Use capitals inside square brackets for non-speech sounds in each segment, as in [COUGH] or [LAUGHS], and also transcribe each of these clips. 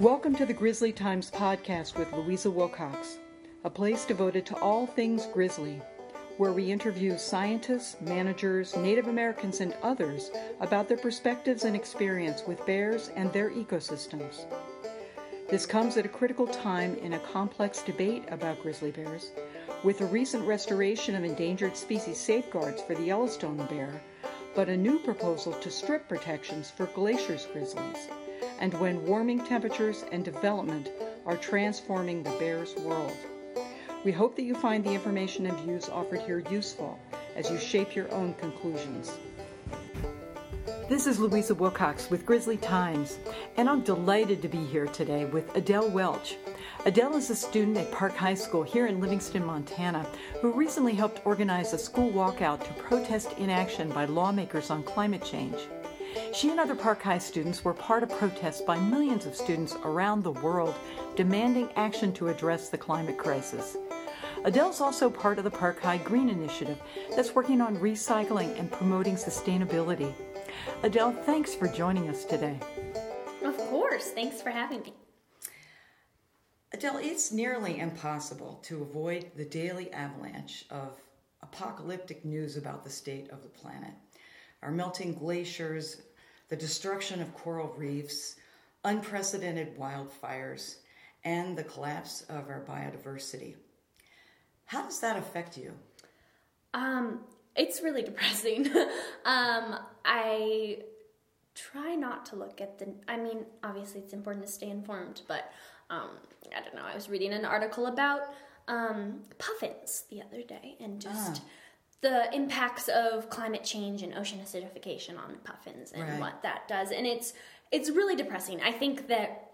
Welcome to the Grizzly Times podcast with Louisa Wilcox, a place devoted to all things grizzly, where we interview scientists, managers, Native Americans, and others about their perspectives and experience with bears and their ecosystems. This comes at a critical time in a complex debate about grizzly bears, with a recent restoration of endangered species safeguards for the Yellowstone bear, but a new proposal to strip protections for Glacier's grizzlies and when warming temperatures and development are transforming the bear's world. We hope that you find the information and views offered here useful as you shape your own conclusions. This is Louisa Wilcox with Grizzly Times, and I'm delighted to be here today with Adelle Welch. Adelle is a student at Park High School here in Livingston, Montana, who recently helped organize a school walkout to protest inaction by lawmakers on climate change. She and other Park High students were part of protests by millions of students around the world demanding action to address the climate crisis. Adelle's also part of the Park High Green Initiative that's working on recycling and promoting sustainability. Adelle, thanks for joining us today. Of course, thanks for having me. Adelle, it's nearly impossible to avoid the daily avalanche of apocalyptic news about the state of the planet. Our melting glaciers, the destruction of coral reefs, unprecedented wildfires, and the collapse of our biodiversity. How does that affect you? Um, it's really [LAUGHS] depressing. um, I try not to look at the. I mean, obviously, it's important to stay informed, but um, I don't know. I was reading an article about um, puffins the other day, and just. Ah the impacts of climate change and ocean acidification on puffins and right. what that does. And it's it's really depressing. I think that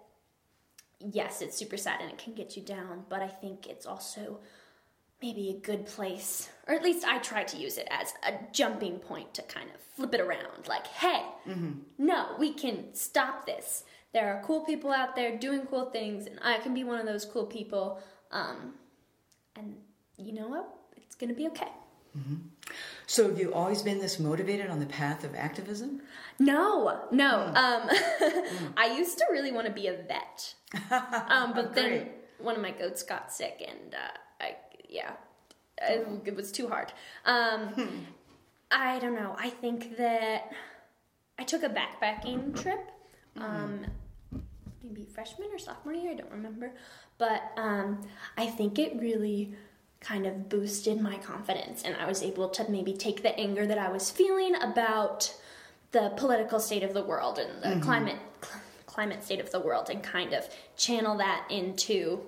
yes it's super sad and it can get you down but i think it's also maybe a good place or at least i try to use it as a jumping point to kind of flip it around. Like hey mm-hmm. no we can stop this. There are cool people out there doing cool things and i can be one of those cool people. Um, and you know what? It's gonna be okay Mm-hmm. So, have you always been this motivated on the path of activism? No, no. Mm. Um, [LAUGHS] mm. I used to really want to be a vet, [LAUGHS] um, but then one of my goats got sick, and uh, I, yeah, it, it, was too hard. Um, hmm. I don't know. I think that I took a backpacking trip. Mm. maybe freshman or sophomore year, I don't remember. But um, I think it really kind of boosted my confidence and I was able to maybe take the anger that I was feeling about the political state of the world and the mm-hmm. climate cl- climate state of the world and kind of channel that into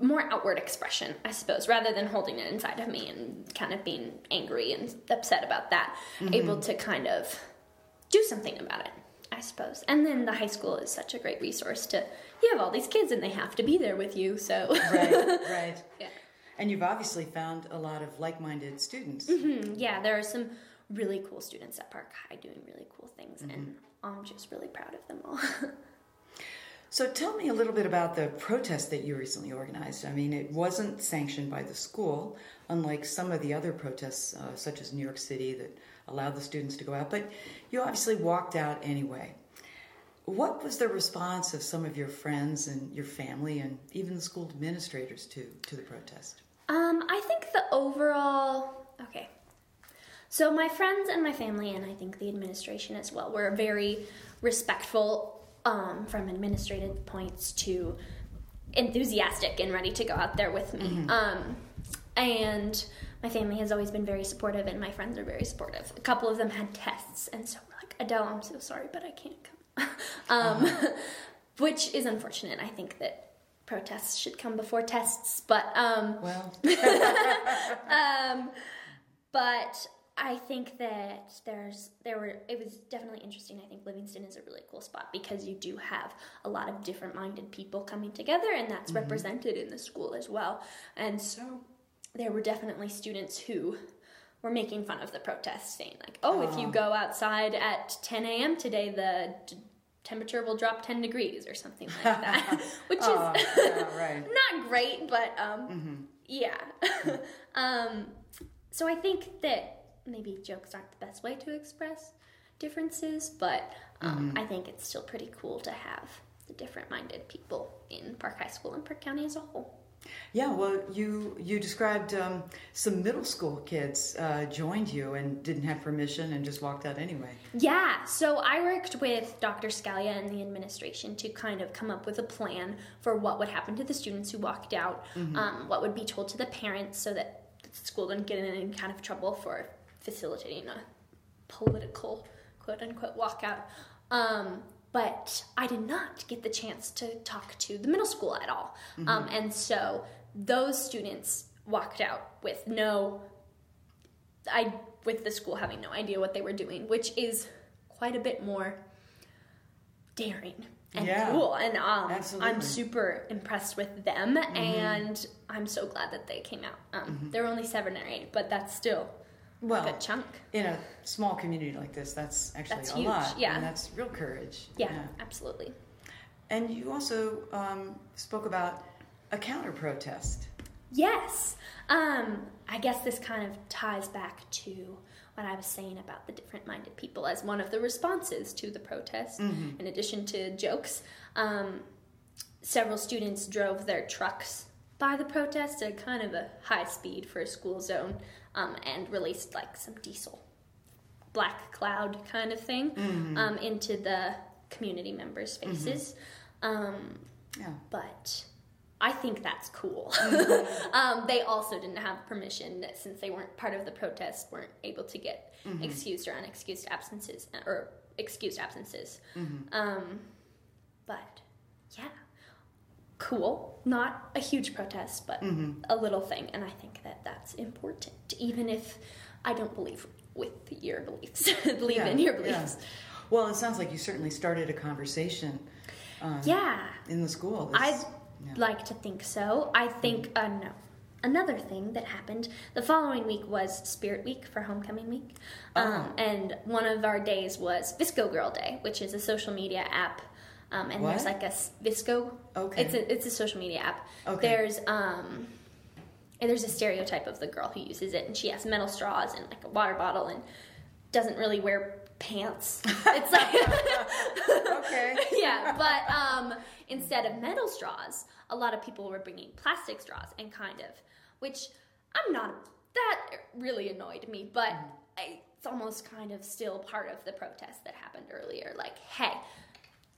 more outward expression, I suppose, rather than holding it inside of me and kind of being angry and upset about that, mm-hmm. able to kind of do something about it. I suppose. And then the high school is such a great resource to you have all these kids and they have to be there with you. So right, [LAUGHS] right. Yeah. And you've obviously found a lot of like-minded students. Mm-hmm. Yeah, there are some really cool students at Park High doing really cool things, mm-hmm. and I'm just really proud of them all. so tell me a little bit about the protest that you recently organized. I mean, it wasn't sanctioned by the school, unlike some of the other protests, uh, such as New York City, that allowed the students to go out, but you obviously walked out anyway. What was the response of some of your friends and your family and even the school administrators to, to the protest? Um, I think the overall, okay. So my friends and my family, and I think the administration as well, were very respectful um, from administrative points to enthusiastic and ready to go out there with me. Mm-hmm. Um, and my family has always been very supportive and my friends are very supportive. A couple of them had tests, and so we're like, Adelle, I'm so sorry, but I can't come. [LAUGHS] um, uh-huh. [LAUGHS] Which is unfortunate. I think that protests should come before tests, but um, well, [LAUGHS] um, but I think that there's there were it was definitely interesting. I think Livingston is a really cool spot because you do have a lot of different minded people coming together, and that's mm-hmm. represented in the school as well. And so there were definitely students who were making fun of the protest, saying like, "Oh, if you go outside at 10 a.m. today, the d- temperature will drop 10 degrees or something like [LAUGHS] that," [LAUGHS] which is yeah, right. [LAUGHS] not great, but um, mm-hmm. yeah. um, so I think that maybe jokes aren't the best way to express differences, but um, mm-hmm. I think it's still pretty cool to have the different minded people in Park High School and Park County as a whole. Yeah, well, you you described um, some middle school kids uh, joined you and didn't have permission and just walked out anyway. Yeah, so I worked with Dr. Scalia and the administration to kind of come up with a plan for what would happen to the students who walked out, mm-hmm. um, what would be told to the parents so that the school didn't get in any kind of trouble for facilitating a political quote unquote walkout. Um, but I did not get the chance to talk to the middle school at all. Mm-hmm. Um, and so those students walked out with no, I with the school having no idea what they were doing, which is quite a bit more daring and yeah, cool. And um, I'm super impressed with them, mm-hmm. and I'm so glad that they came out. Um, mm-hmm. They're only seven or eight, but that's still well, a chunk. In a small community like this, that's actually that's a huge. lot. Yeah, and that's real courage. Yeah, yeah. absolutely. And you also um, spoke about a counter protest. Yes. Um, I guess this kind of ties back to what I was saying about the different minded people as one of the responses to the protest. Mm-hmm. In addition to jokes, um, several students drove their trucks by the protest at kind of a high speed for a school zone um, and released like some diesel black cloud kind of thing mm-hmm. um, into the community members' mm-hmm. faces. Mm-hmm. yeah. But I think that's cool. Mm-hmm. [LAUGHS] um, they also didn't have permission since they weren't part of the protest, weren't able to get mm-hmm. excused or unexcused absences or excused absences. Mm-hmm. Um, but yeah, cool. Not a huge protest, but mm-hmm. a little thing. And I think that that's important, even if I don't believe with your beliefs, [LAUGHS] believe yeah, in your beliefs. Yeah. Well, it sounds like you certainly started a conversation. Um, yeah. In the school. I'd yeah. like to think so. I think, uh, no. Another thing that happened the following week was Spirit Week for Homecoming Week. Um, oh. And one of our days was VSCO Girl Day, which is a social media app um, and what? there's like a VSCO. Okay. It's a it's a social media app. Okay. There's um, and there's a stereotype of the girl who uses it, and she has metal straws and like a water bottle, and doesn't really wear pants. [LAUGHS] It's like okay. [LAUGHS] yeah, but um, instead of metal straws, a lot of people were bringing plastic straws, and kind of, which I'm not. That really annoyed me, but mm. I, it's almost kind of still part of the protest that happened earlier. Like, hey,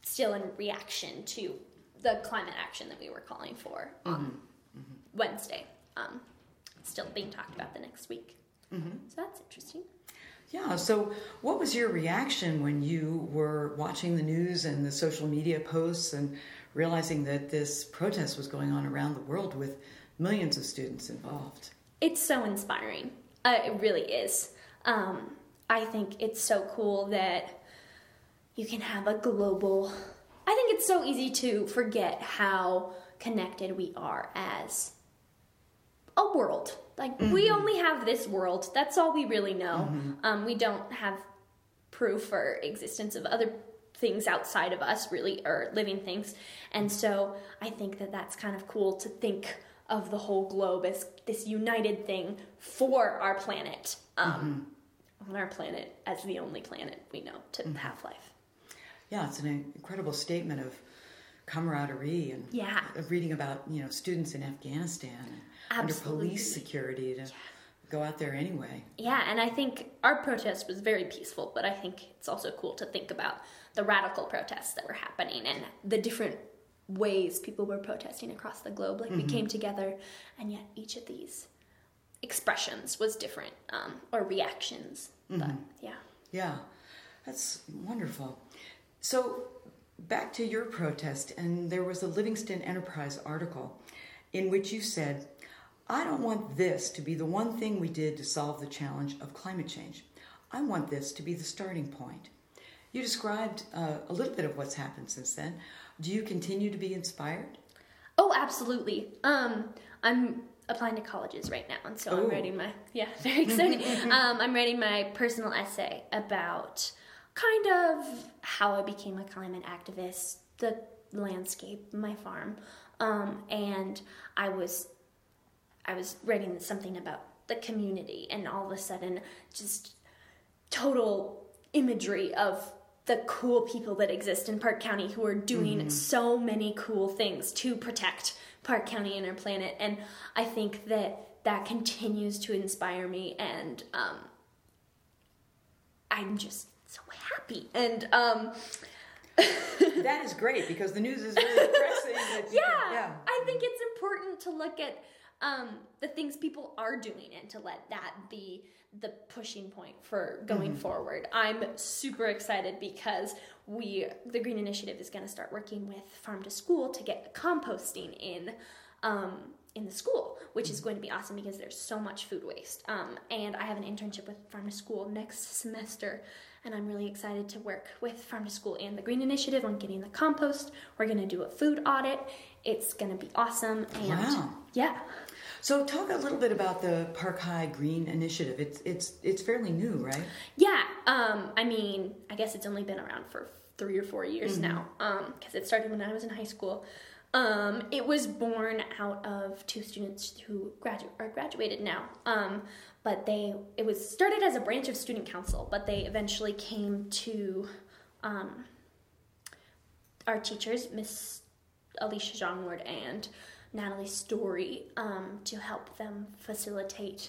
still in reaction to the climate action that we were calling for on mm-hmm. Mm-hmm. Wednesday. Um, still being talked about the next week. Mm-hmm. So that's interesting. Yeah. So, what was your reaction when you were watching the news and the social media posts and realizing that this protest was going on around the world with millions of students involved? It's so inspiring. Uh, it really is. Um, I think it's so cool that you can have a global. I think it's so easy to forget how connected we are as a world. Like mm-hmm. we only have this world. That's all we really know. Mm-hmm. Um, we don't have proof or existence of other things outside of us, really, or living things. And so I think that that's kind of cool to think of the whole globe as this united thing for our planet. Um, mm-hmm. On our planet as the only planet we know to mm-hmm. have life yeah, it's an incredible statement of camaraderie and yeah. of reading about you know students in Afghanistan under police security to yeah. go out there anyway. Yeah, and I think our protest was very peaceful, but I think it's also cool to think about the radical protests that were happening and the different ways people were protesting across the globe. Like mm-hmm. we came together, and yet each of these expressions was different um, or reactions. Mm-hmm. But yeah, yeah, that's wonderful. So, back to your protest, and there was a Livingston Enterprise article in which you said, I don't want this to be the one thing we did to solve the challenge of climate change. I want this to be the starting point. You described uh, a little bit of what's happened since then. Do you continue to be inspired? Oh, absolutely. Um, I'm applying to colleges right now, and so Ooh. I'm writing my yeah, [LAUGHS] very exciting. [LAUGHS] um, I'm writing my personal essay about kind of how I became a climate activist, the landscape, my farm, um, and I was I was writing something about the community, and all of a sudden, just total imagery of the cool people that exist in Park County who are doing mm-hmm. so many cool things to protect Park County and our planet. And I think that that continues to inspire me, and um, I'm just so happy. And um, [LAUGHS] that is great because the news is really depressing. [LAUGHS] yeah, yeah, I think it's important to look at um, the things people are doing and to let that be the pushing point for going mm-hmm. forward. I'm super excited because we the Green Initiative is going to start working with Farm to School to get composting in um, in the school, which is mm-hmm. going to be awesome because there's so much food waste. Um, and I have an internship with Farm to School next semester, and I'm really excited to work with Farm to School and the Green Initiative on getting the compost. We're going to do a food audit. It's going to be awesome, and wow. yeah. So talk a little bit about the Park High Green Initiative. It's it's it's fairly new, right? Yeah. Um, I mean, I guess it's only been around for three or four years mm-hmm. now. Um, because it started when I was in high school. Um, it was born out of two students who gradu- are graduated now. Um, but they it was started as a branch of student council, but they eventually came to um, our teachers, Miss Alicia Jongward and Natalie Story, um, to help them facilitate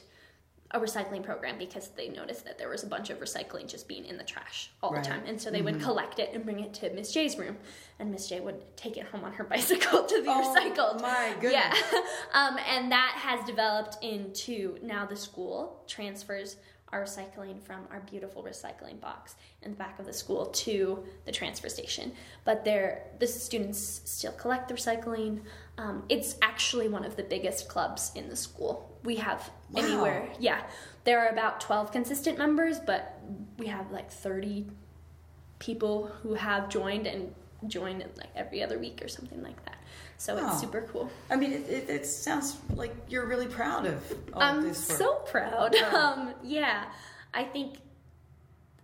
a recycling program because they noticed that there was a bunch of recycling just being in the trash all right. the time. And so they mm-hmm. would collect it and bring it to Miss J's room. And Miss J would take it home on her [LAUGHS] bicycle to be oh, recycled. My goodness. Yeah. [LAUGHS] um, and that has developed into now the school transfers our recycling from our beautiful recycling box in the back of the school to the transfer station. But there, the students still collect the recycling. Um, it's actually one of the biggest clubs in the school. We have wow. anywhere, yeah. There are about 12 consistent members, but we have like 30 people who have joined and join like every other week or something like that. So it's oh. super cool. I mean, it, it, it, sounds like you're really proud of all I'm this. I'm so proud. Yeah. [LAUGHS] Um, yeah, I think,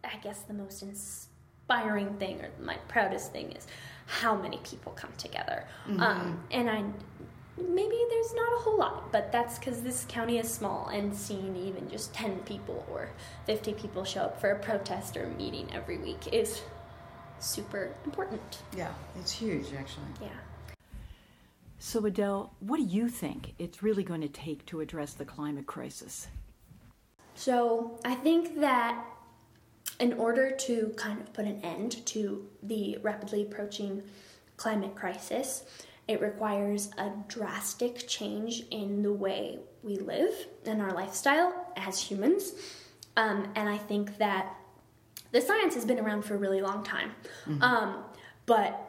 I guess the most inspiring thing or my proudest thing is how many people come together. Mm-hmm. Um, and I, maybe there's not a whole lot, but that's because this county is small and seeing even just 10 people or 50 people show up for a protest or meeting every week is super important. Yeah, it's huge actually. Yeah. So, Adelle, what do you think it's really going to take to address the climate crisis? So, I think that in order to kind of put an end to the rapidly approaching climate crisis, it requires a drastic change in the way we live and our lifestyle as humans. Um, and I think that the science has been around for a really long time. Mm-hmm. Um, but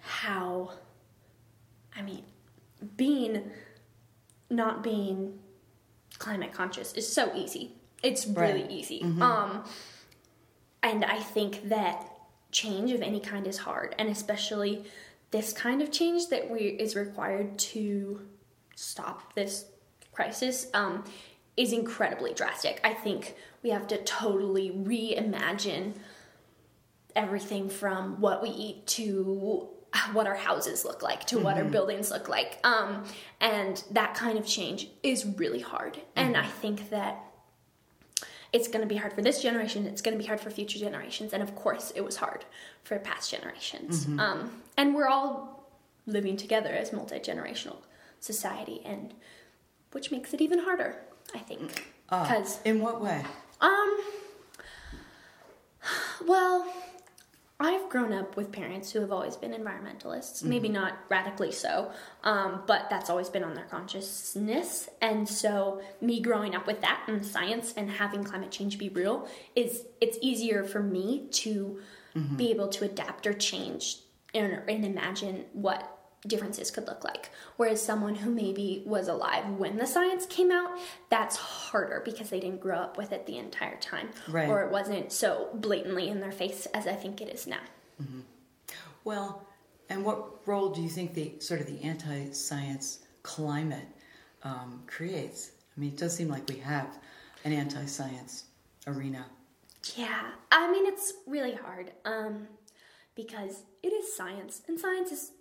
how I mean, being not being climate conscious is so easy. It's really right. easy. Mm-hmm. Um, and I think that change of any kind is hard, and especially this kind of change that we is required to stop this crisis um, is incredibly drastic. I think we have to totally reimagine everything from what we eat to what our houses look like to mm-hmm. what our mm-hmm. buildings look like um, and that kind of change is really hard mm-hmm. and i think that it's going to be hard for this generation it's going to be hard for future generations and of course it was hard for past generations mm-hmm. um, and we're all living together as multi-generational society and which makes it even harder i think because uh, in what way um well I've grown up with parents who have always been environmentalists, mm-hmm. maybe not radically so, um, but that's always been on their consciousness. And so, me growing up with that and science and having climate change be real is it's easier for me to mm-hmm. be able to adapt or change and, and imagine what differences could look like. Whereas someone who maybe was alive when the science came out, that's harder because they didn't grow up with it the entire time. Right. Or it wasn't so blatantly in their face as I think it is now. Mm-hmm. Well, and what role do you think the sort of the anti science climate um, creates? I mean, it does seem like we have an anti science arena. Yeah, I mean, it's really hard um, because it is science, and science is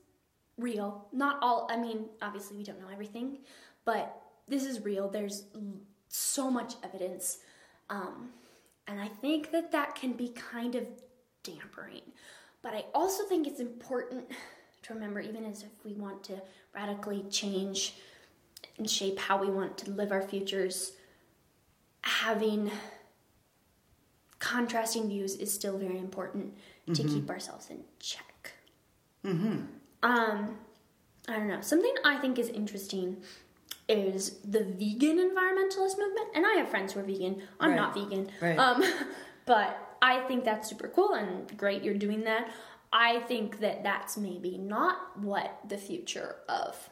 real. Not all, I mean, obviously we don't know everything, but this is real. There's so much evidence. Um, and I think that that can be kind of dampering. But I also think it's important to remember, even as if we want to radically change and shape how we want to live our futures, having contrasting views is still very important to Mm-hmm. keep ourselves in check. Mm-hmm. Um, I don't know. Something I think is interesting is the vegan environmentalist movement, and I have friends who are vegan. I'm Right. not vegan, Right. um, [LAUGHS] but I think that's super cool and great. You're doing that. I think that that's maybe not what the future of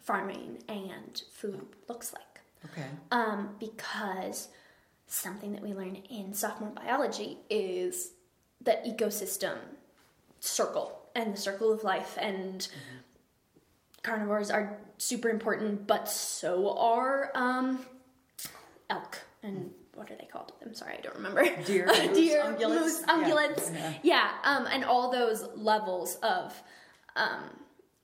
farming and food looks like Okay. um, because something that we learn in sophomore biology is the ecosystem circle and the circle of life and carnivores are super important but so are um, elk and what are they called i'm sorry i don't remember [LAUGHS] Deer, [LAUGHS] deer ungulates. moose Yeah. ungulates Yeah. yeah, um, and all those levels of um,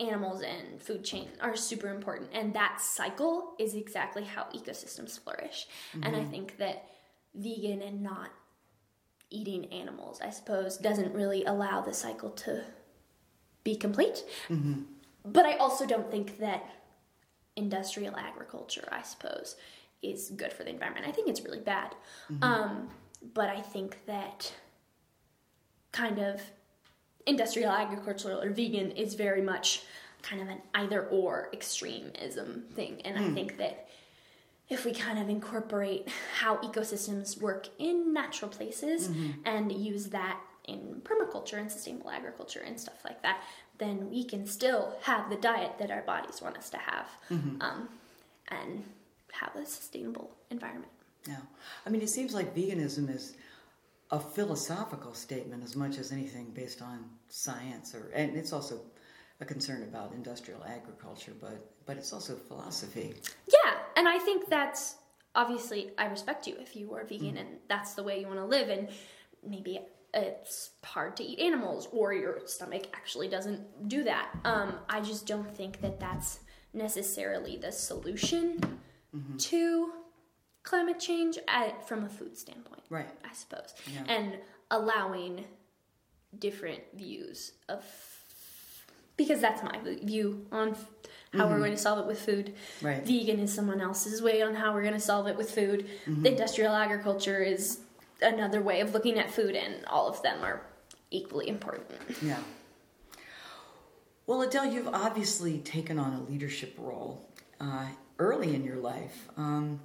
animals and food chain are super important and that cycle is exactly how ecosystems flourish and Mm-hmm. i think that vegan and not eating animals i suppose doesn't really allow the cycle to be complete. Mm-hmm. but i also don't think that industrial agriculture i suppose is good for the environment. I think it's really bad. Um, but i think that kind of industrial agricultural or vegan is very much kind of an either or extremism thing. And i think that if we kind of incorporate how ecosystems work in natural places and use that in permaculture and sustainable agriculture and stuff like that then we can still have the diet that our bodies want us to have um, and have a sustainable environment Yeah. I mean, it seems like veganism is a philosophical statement as much as anything based on science, or and it's also a concern about industrial agriculture, but but it's also philosophy. Yeah, and I think that's obviously I respect you if you are vegan mm. and that's the way you want to live, and maybe it's hard to eat animals or your stomach actually doesn't do that. Um, I just don't think that that's necessarily the solution mm-hmm. to climate change at, from a food standpoint. Right. I suppose, Yeah. and allowing different views of because that's my view on f- how we're going to solve it with food. Right. Vegan is someone else's way on how we're going to solve it with food. The industrial agriculture is another way of looking at food, and all of them are equally important. Yeah. Well, Adelle, you've obviously taken on a leadership role uh, early in your life. Um,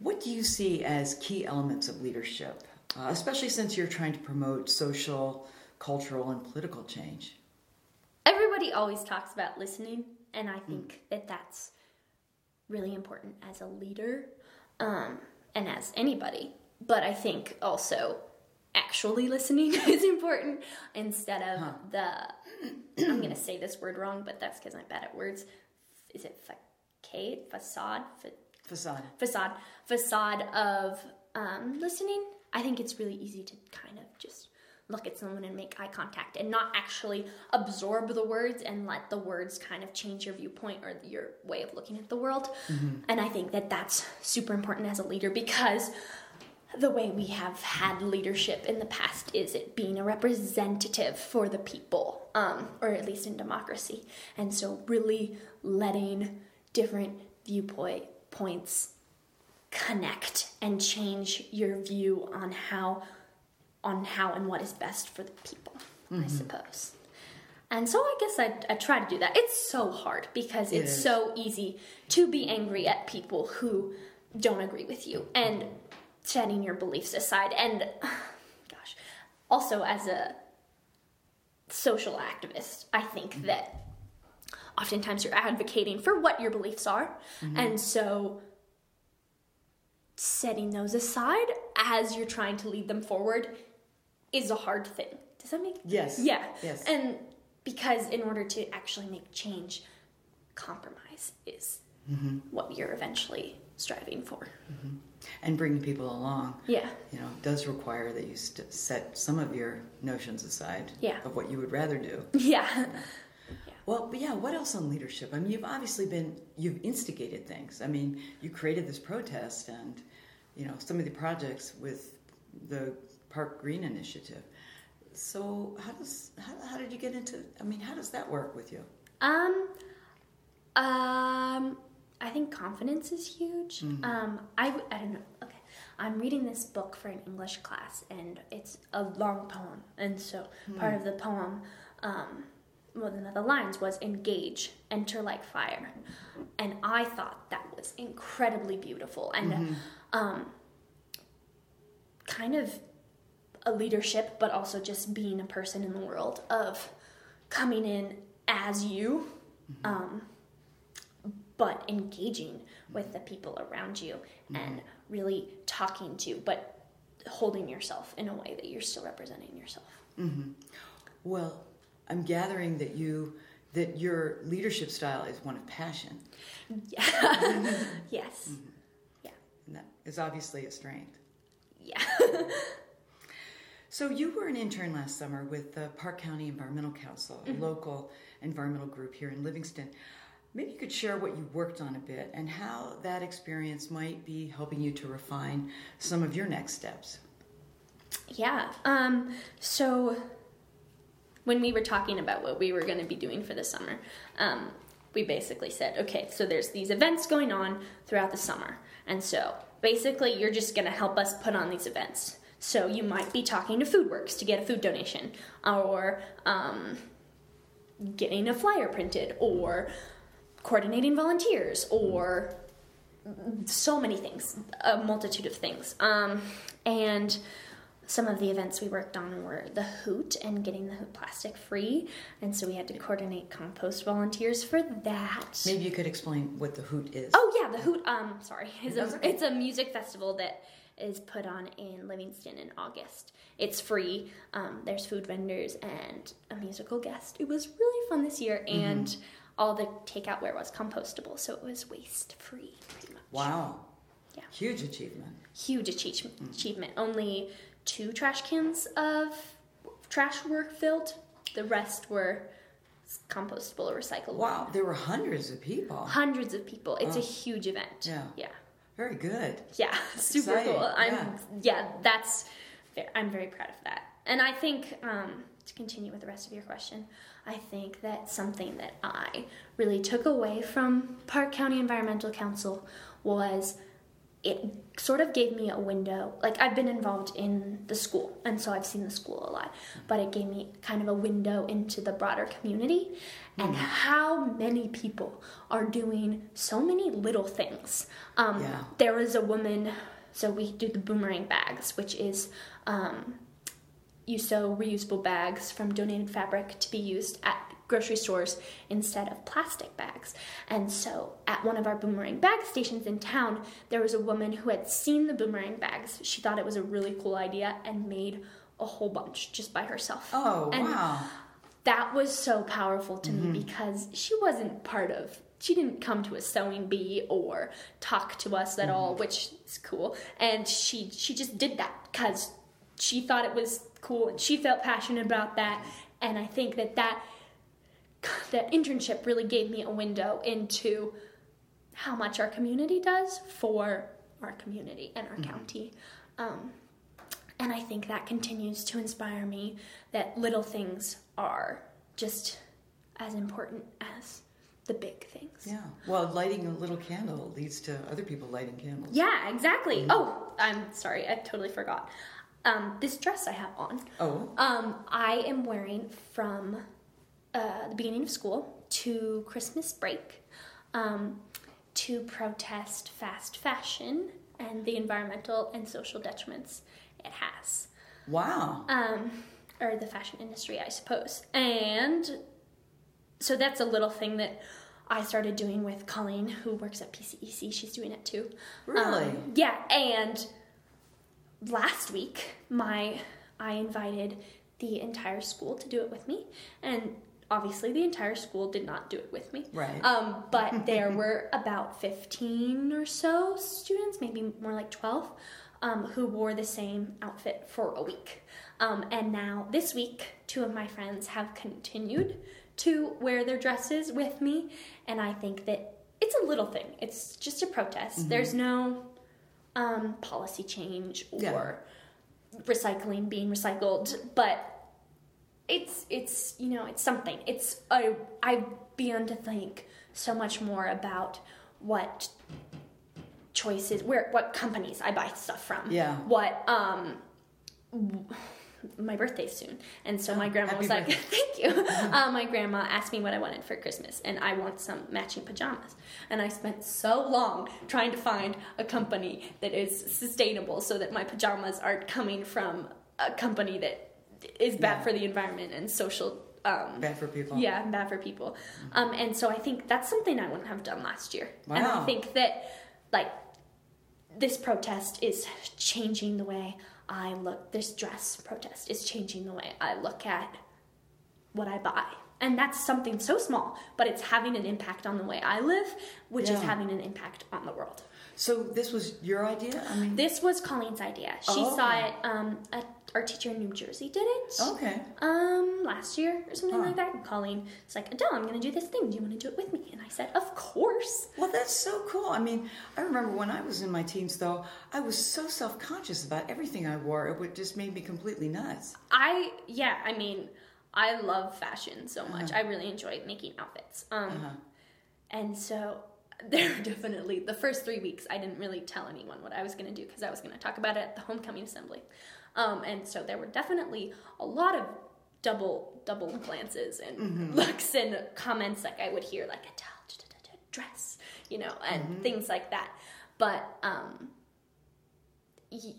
what do you see as key elements of leadership, uh, especially since you're trying to promote social, cultural, and political change? Everybody always talks about listening, and I think that that's really important as a leader um, and as anybody. But I think also actually listening [LAUGHS] is important instead of the. I'm to say this word wrong, but that's because I'm bad at words. Is it facade? Facade? Facade. facade facade of um, listening i think it's really easy to kind of just look at someone and make eye contact and not actually absorb the words and let the words kind of change your viewpoint or your way of looking at the world and i think that that's super important as a leader because the way we have had leadership in the past is it being a representative for the people, um, or at least in democracy. And so, really letting different viewpoint points connect and change your view on how on how and what is best for the people. I mm-hmm. suppose. And so I guess I, I try to do that. It's so hard because It it's is. so easy to be angry at people who don't agree with you and setting your beliefs aside. And [SIGHS] gosh, also as a social activist, I think mm-hmm. that oftentimes you're advocating for what your beliefs are. Mm-hmm. And so setting those aside as you're trying to lead them forward is a hard thing. Does that make sense? Yes. Yeah. Yes. And because in order to actually make change, compromise is mm-hmm. what you're eventually striving for. Mm-hmm. and bringing people along. Yeah. You know, does require that you st- set some of your notions aside Yeah. of what you would rather do. [LAUGHS] Yeah. Well, but yeah, what else on leadership? I mean, you've obviously been, you've instigated things. I mean, you created this protest and, you know, some of the projects with the Park Green Initiative. So how does how, how did you get into? I mean, how does that work with you? Um, um, I think confidence is huge. Um, I, I don't know. Okay, I'm reading this book for an English class, and it's a long poem, and so part of the poem, um, one of the lines was "engage, enter like fire," and I thought that was incredibly beautiful and, um, kind of a leadership, but also just being a person in the world of coming in as you, mm-hmm. um, but engaging with the people around you mm-hmm. and really talking to, but holding yourself in a way that you're still representing yourself. Mm-hmm. Well, I'm gathering that you that your leadership style is one of passion, [LAUGHS] Yes. Yeah. and that is obviously a strength. Yeah. [LAUGHS] So you were an intern last summer with the Park County Environmental Council, a local environmental group here in Livingston. Maybe you could share what you worked on a bit and how that experience might be helping you to refine some of your next steps. Yeah. Um, so when we were talking about what we were going to be doing for the summer, um, we basically said, okay, so there's these events going on throughout the summer. And so basically, you're just going to help us put on these events. So you might be talking to FoodWorks to get a food donation, or um, getting a flyer printed, or coordinating volunteers, or so many things, a multitude of things. Um, and some of the events we worked on were the hoot and getting the hoot plastic free, and so we had to coordinate compost volunteers for that. Maybe you could explain what the hoot is. Oh yeah, the hoot. Um, sorry, That's a, it's a music festival that is put on in Livingston in August. It's free. Um, there's food vendors and a musical guest. It was really fun this year, Mm-hmm. and all the takeout ware was compostable, so it was waste free, pretty much. Wow. Yeah. Huge achievement. huge achieve- achievement. Only two trash cans of trash were filled. The rest were compostable or recyclable. Wow, there were hundreds of people. Hundreds of people. It's a huge event. Yeah. Yeah. Very good. Yeah. [LAUGHS] Super Exciting, cool. I'm yeah. yeah. that's fair. I'm very proud of that. And I think um, to continue with the rest of your question, I think that something that I really took away from Park County Environmental Council was it sort of gave me a window. Like I've been involved in the school, and so I've seen the school a lot, but it gave me kind of a window into the broader community and how many people are doing so many little things. Um, Yeah. There was a woman, so we do the boomerang bags, which is um, you sew reusable bags from donated fabric to be used at grocery stores instead of plastic bags. And so at one of our boomerang bag stations in town, there was a woman who had seen the boomerang bags. She thought it was a really cool idea and made a whole bunch just by herself. Oh, And wow. that was so powerful to me mm-hmm. because she wasn't part of she didn't come to a sewing bee or talk to us at all mm-hmm. which is cool and she she just did that because she thought it was cool and she felt passionate about that and i think that that that internship really gave me a window into how much our community does for our community and our county um, and I think that continues to inspire me that little things are just as important as the big things. Yeah. Well, lighting a little candle leads to other people lighting candles. Yeah, exactly. Oh, I'm sorry, I totally forgot. Um, this dress I have on, Oh. um, I am wearing from uh, the beginning of school to Christmas break um, to protest fast fashion and the environmental and social detriments it has. Wow. um, or the fashion industry, I suppose. And so that's a little thing that I started doing with Colleen, who works at PCEC. She's doing it too. Really? Um, yeah. And last week, my I invited the entire school to do it with me, and obviously the entire school did not do it with me. Right. Um, but [LAUGHS] there were about 15 or so students, maybe more like 12, um, who wore the same outfit for a week. Um, and now this week, two of my friends have continued to wear their dresses with me. And I think that it's a little thing, it's just a protest. There's no um, policy change or Yeah. recycling being recycled, but it's it's you know it's something. It's I I've begun to think so much more about what choices where what companies I buy stuff from. Yeah. What um my birthday's soon, and so my grandma was like, [LAUGHS] "Thank you." uh, my grandma asked me what I wanted for Christmas, and I want some matching pajamas. And I spent so long trying to find a company that is sustainable, so that my pajamas aren't coming from a company that is bad Yeah. for the environment and social. Um, Bad for people. yeah, bad for people. Um, and so I think that's something I wouldn't have done last year. Wow. And I think that, like, this protest is changing the way I look. This dress protest is changing the way I look at what I buy. And that's something so small, but it's having an impact on the way I live, which is having an impact on the world. So this was your idea? I mean, This was Colleen's idea. She Oh, saw it. Um, a, our teacher in New Jersey did it. okay. Um, last year or something Huh. like that. And Colleen was like, Adelle, I'm going to do this thing. Do you want to do it with me? And I said, Of course. Well, that's so cool. I mean, I remember when I was in my teens, though, I was so self conscious about everything I wore. It would just made me completely nuts. I, yeah, I mean, I love fashion so much. I really enjoy making outfits. Um, Uh-huh. and so there were definitely the first three weeks I didn't really tell anyone what I was going to do because I was going to talk about it at the homecoming assembly. Um, and so there were definitely a lot of double double glances and looks and comments like I would hear like a dress, you know, and things like that. But um,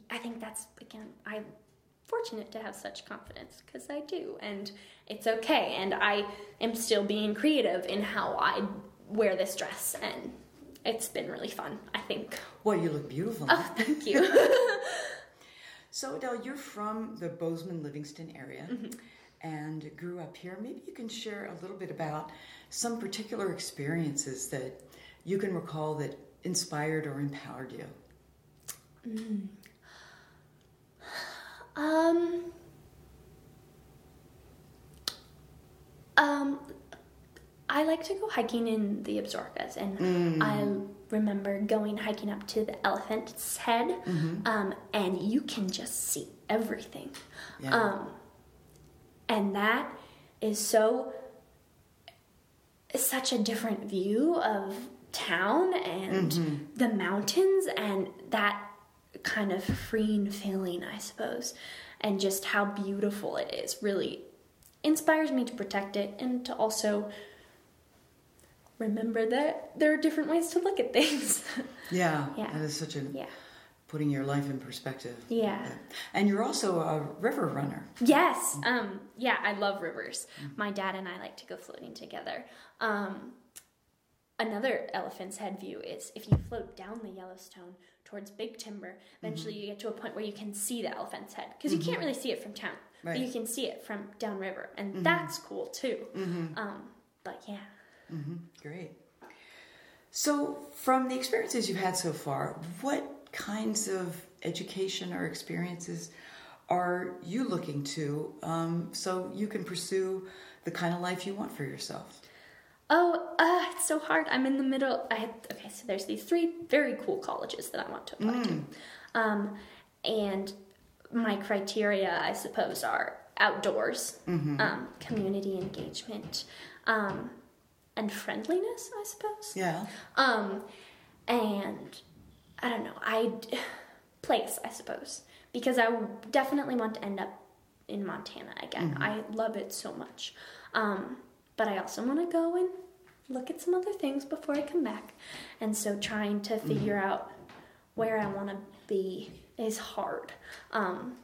I think that's again I'm fortunate to have such confidence because I do, and it's okay. And I am still being creative in how I wear this dress, and it's been really fun. I think. Well, you look beautiful. Oh, thank you. [LAUGHS] [LAUGHS] So, Adelle, you're from the Bozeman Livingston area Mm-hmm. and grew up here. Maybe you can share a little bit about some particular experiences that you can recall that inspired or empowered you. [SIGHS] um. Um, I like to go hiking in the Absarokas, and I remember going hiking up to the elephant's head, um, and you can just see everything. Yeah. Um, and that is so such a different view of town and the mountains and that kind of freeing feeling, I suppose, and just how beautiful it is really inspires me to protect it and to also remember that there are different ways to look at things. [LAUGHS] yeah, Yeah. that is such a yeah. putting your life in perspective. Yeah. And you're also a river runner. Yes. Um, yeah, I love rivers. My dad and I like to go floating together. Um, another elephant's head view is if you float down the Yellowstone towards Big Timber, eventually you get to a point where you can see the elephant's head because you can't really see it from town, but you can see it from downriver, and that's cool too. Um, but yeah. Great. So, from the experiences you've had so far, what kinds of education or experiences are you looking to um, so you can pursue the kind of life you want for yourself? Oh, uh, it's so hard. I'm in the middle. I okay. So there's these three very cool colleges that I want to apply to, um, and my criteria, I suppose, are outdoors, um, community engagement, um, and friendliness. I suppose. Yeah. Um, and I don't know. I [SIGHS] place, I suppose, because I definitely want to end up in Montana again. I love it so much. Um, but I also want to go and look at some other things before I come back. And so trying to figure out where I want to be is hard. Um,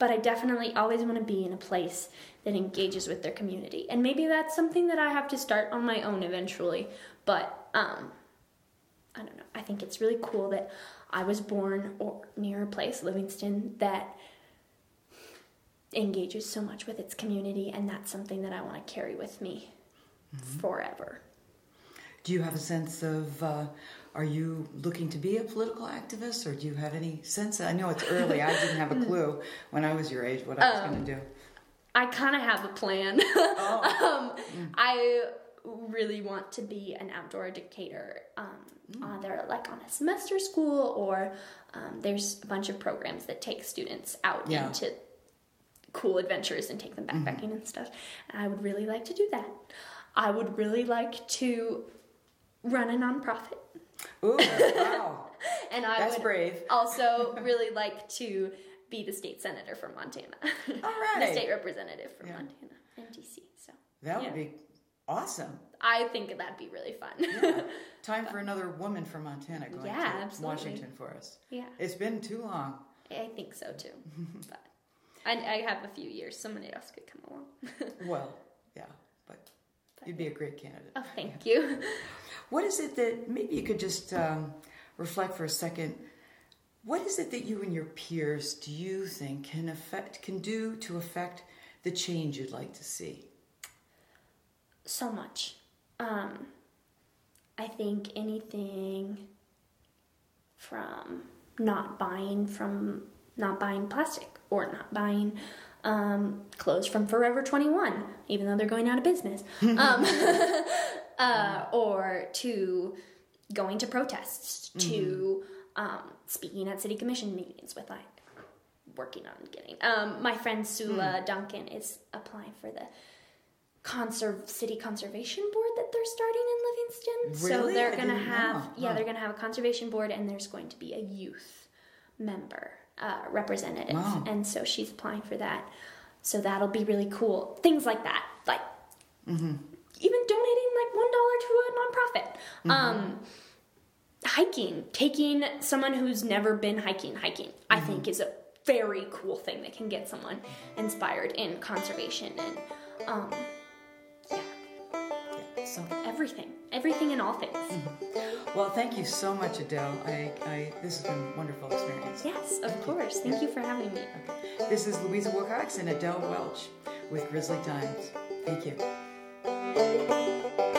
but I definitely always want to be in a place that engages with their community. And maybe that's something that I have to start on my own eventually. But um, I don't know. I think it's really cool that I was born or near a place, Livingston, that engages so much with its community, and that's something that I want to carry with me forever. Do you have a sense of, uh, are you looking to be a political activist or do you have any sense? I know it's early. I didn't have a [LAUGHS] clue when I was your age what I was going to do. I kind of have a plan. [LAUGHS] um, I really want to be an outdoor educator, um, either like on a semester school or um, there's a bunch of programs that take students out Yeah. into cool adventures and take them backpacking and stuff. And I would really like to do that. I would really like to run a nonprofit. Ooh, wow. [LAUGHS] And I That's would brave. [LAUGHS] also really like to be the state senator from Montana. All [LAUGHS] the state representative from Yeah. Montana and DC. So That yeah. would be awesome. I think that'd be really fun. Time for another woman from Montana going Yeah, to absolutely. Washington for us. yeah, It's been too long. I think so too. but I, I have a few years. Somebody else could come along. Well, yeah, you'd be a great candidate. oh, thank you. What is it that maybe you could just um, reflect for a second? What is it that you and your peers do you think can affect can do to affect the change you'd like to see? so much. Um, I think anything from not buying from not buying plastic or not buying um, clothes from Forever 21, even though they're going out of business, [LAUGHS] um, [LAUGHS] uh, or to going to protests, to um, speaking at city commission meetings with like working on getting. Um, my friend Sula Duncan is applying for the conserve city conservation board that they're starting in Livingston. Really? So they're I gonna have know. yeah, they're gonna have a conservation board and there's going to be a youth member uh, representative. Wow. And so she's applying for that. So that'll be really cool. Things like that. Like Mm-hmm. even donating like one dollar to a nonprofit. Mm-hmm. Um hiking, taking someone who's never been hiking, hiking, I Mm-hmm. think is a very cool thing that can get someone inspired in conservation and um Yeah, so everything. Everything and all things. Mm-hmm. Well, thank you so much, Adelle. I, I, this has been a wonderful experience. Yes, of course. Thank you for having me. Okay. This is Louisa Willcox and Adelle Welch with Grizzly Times. Thank you.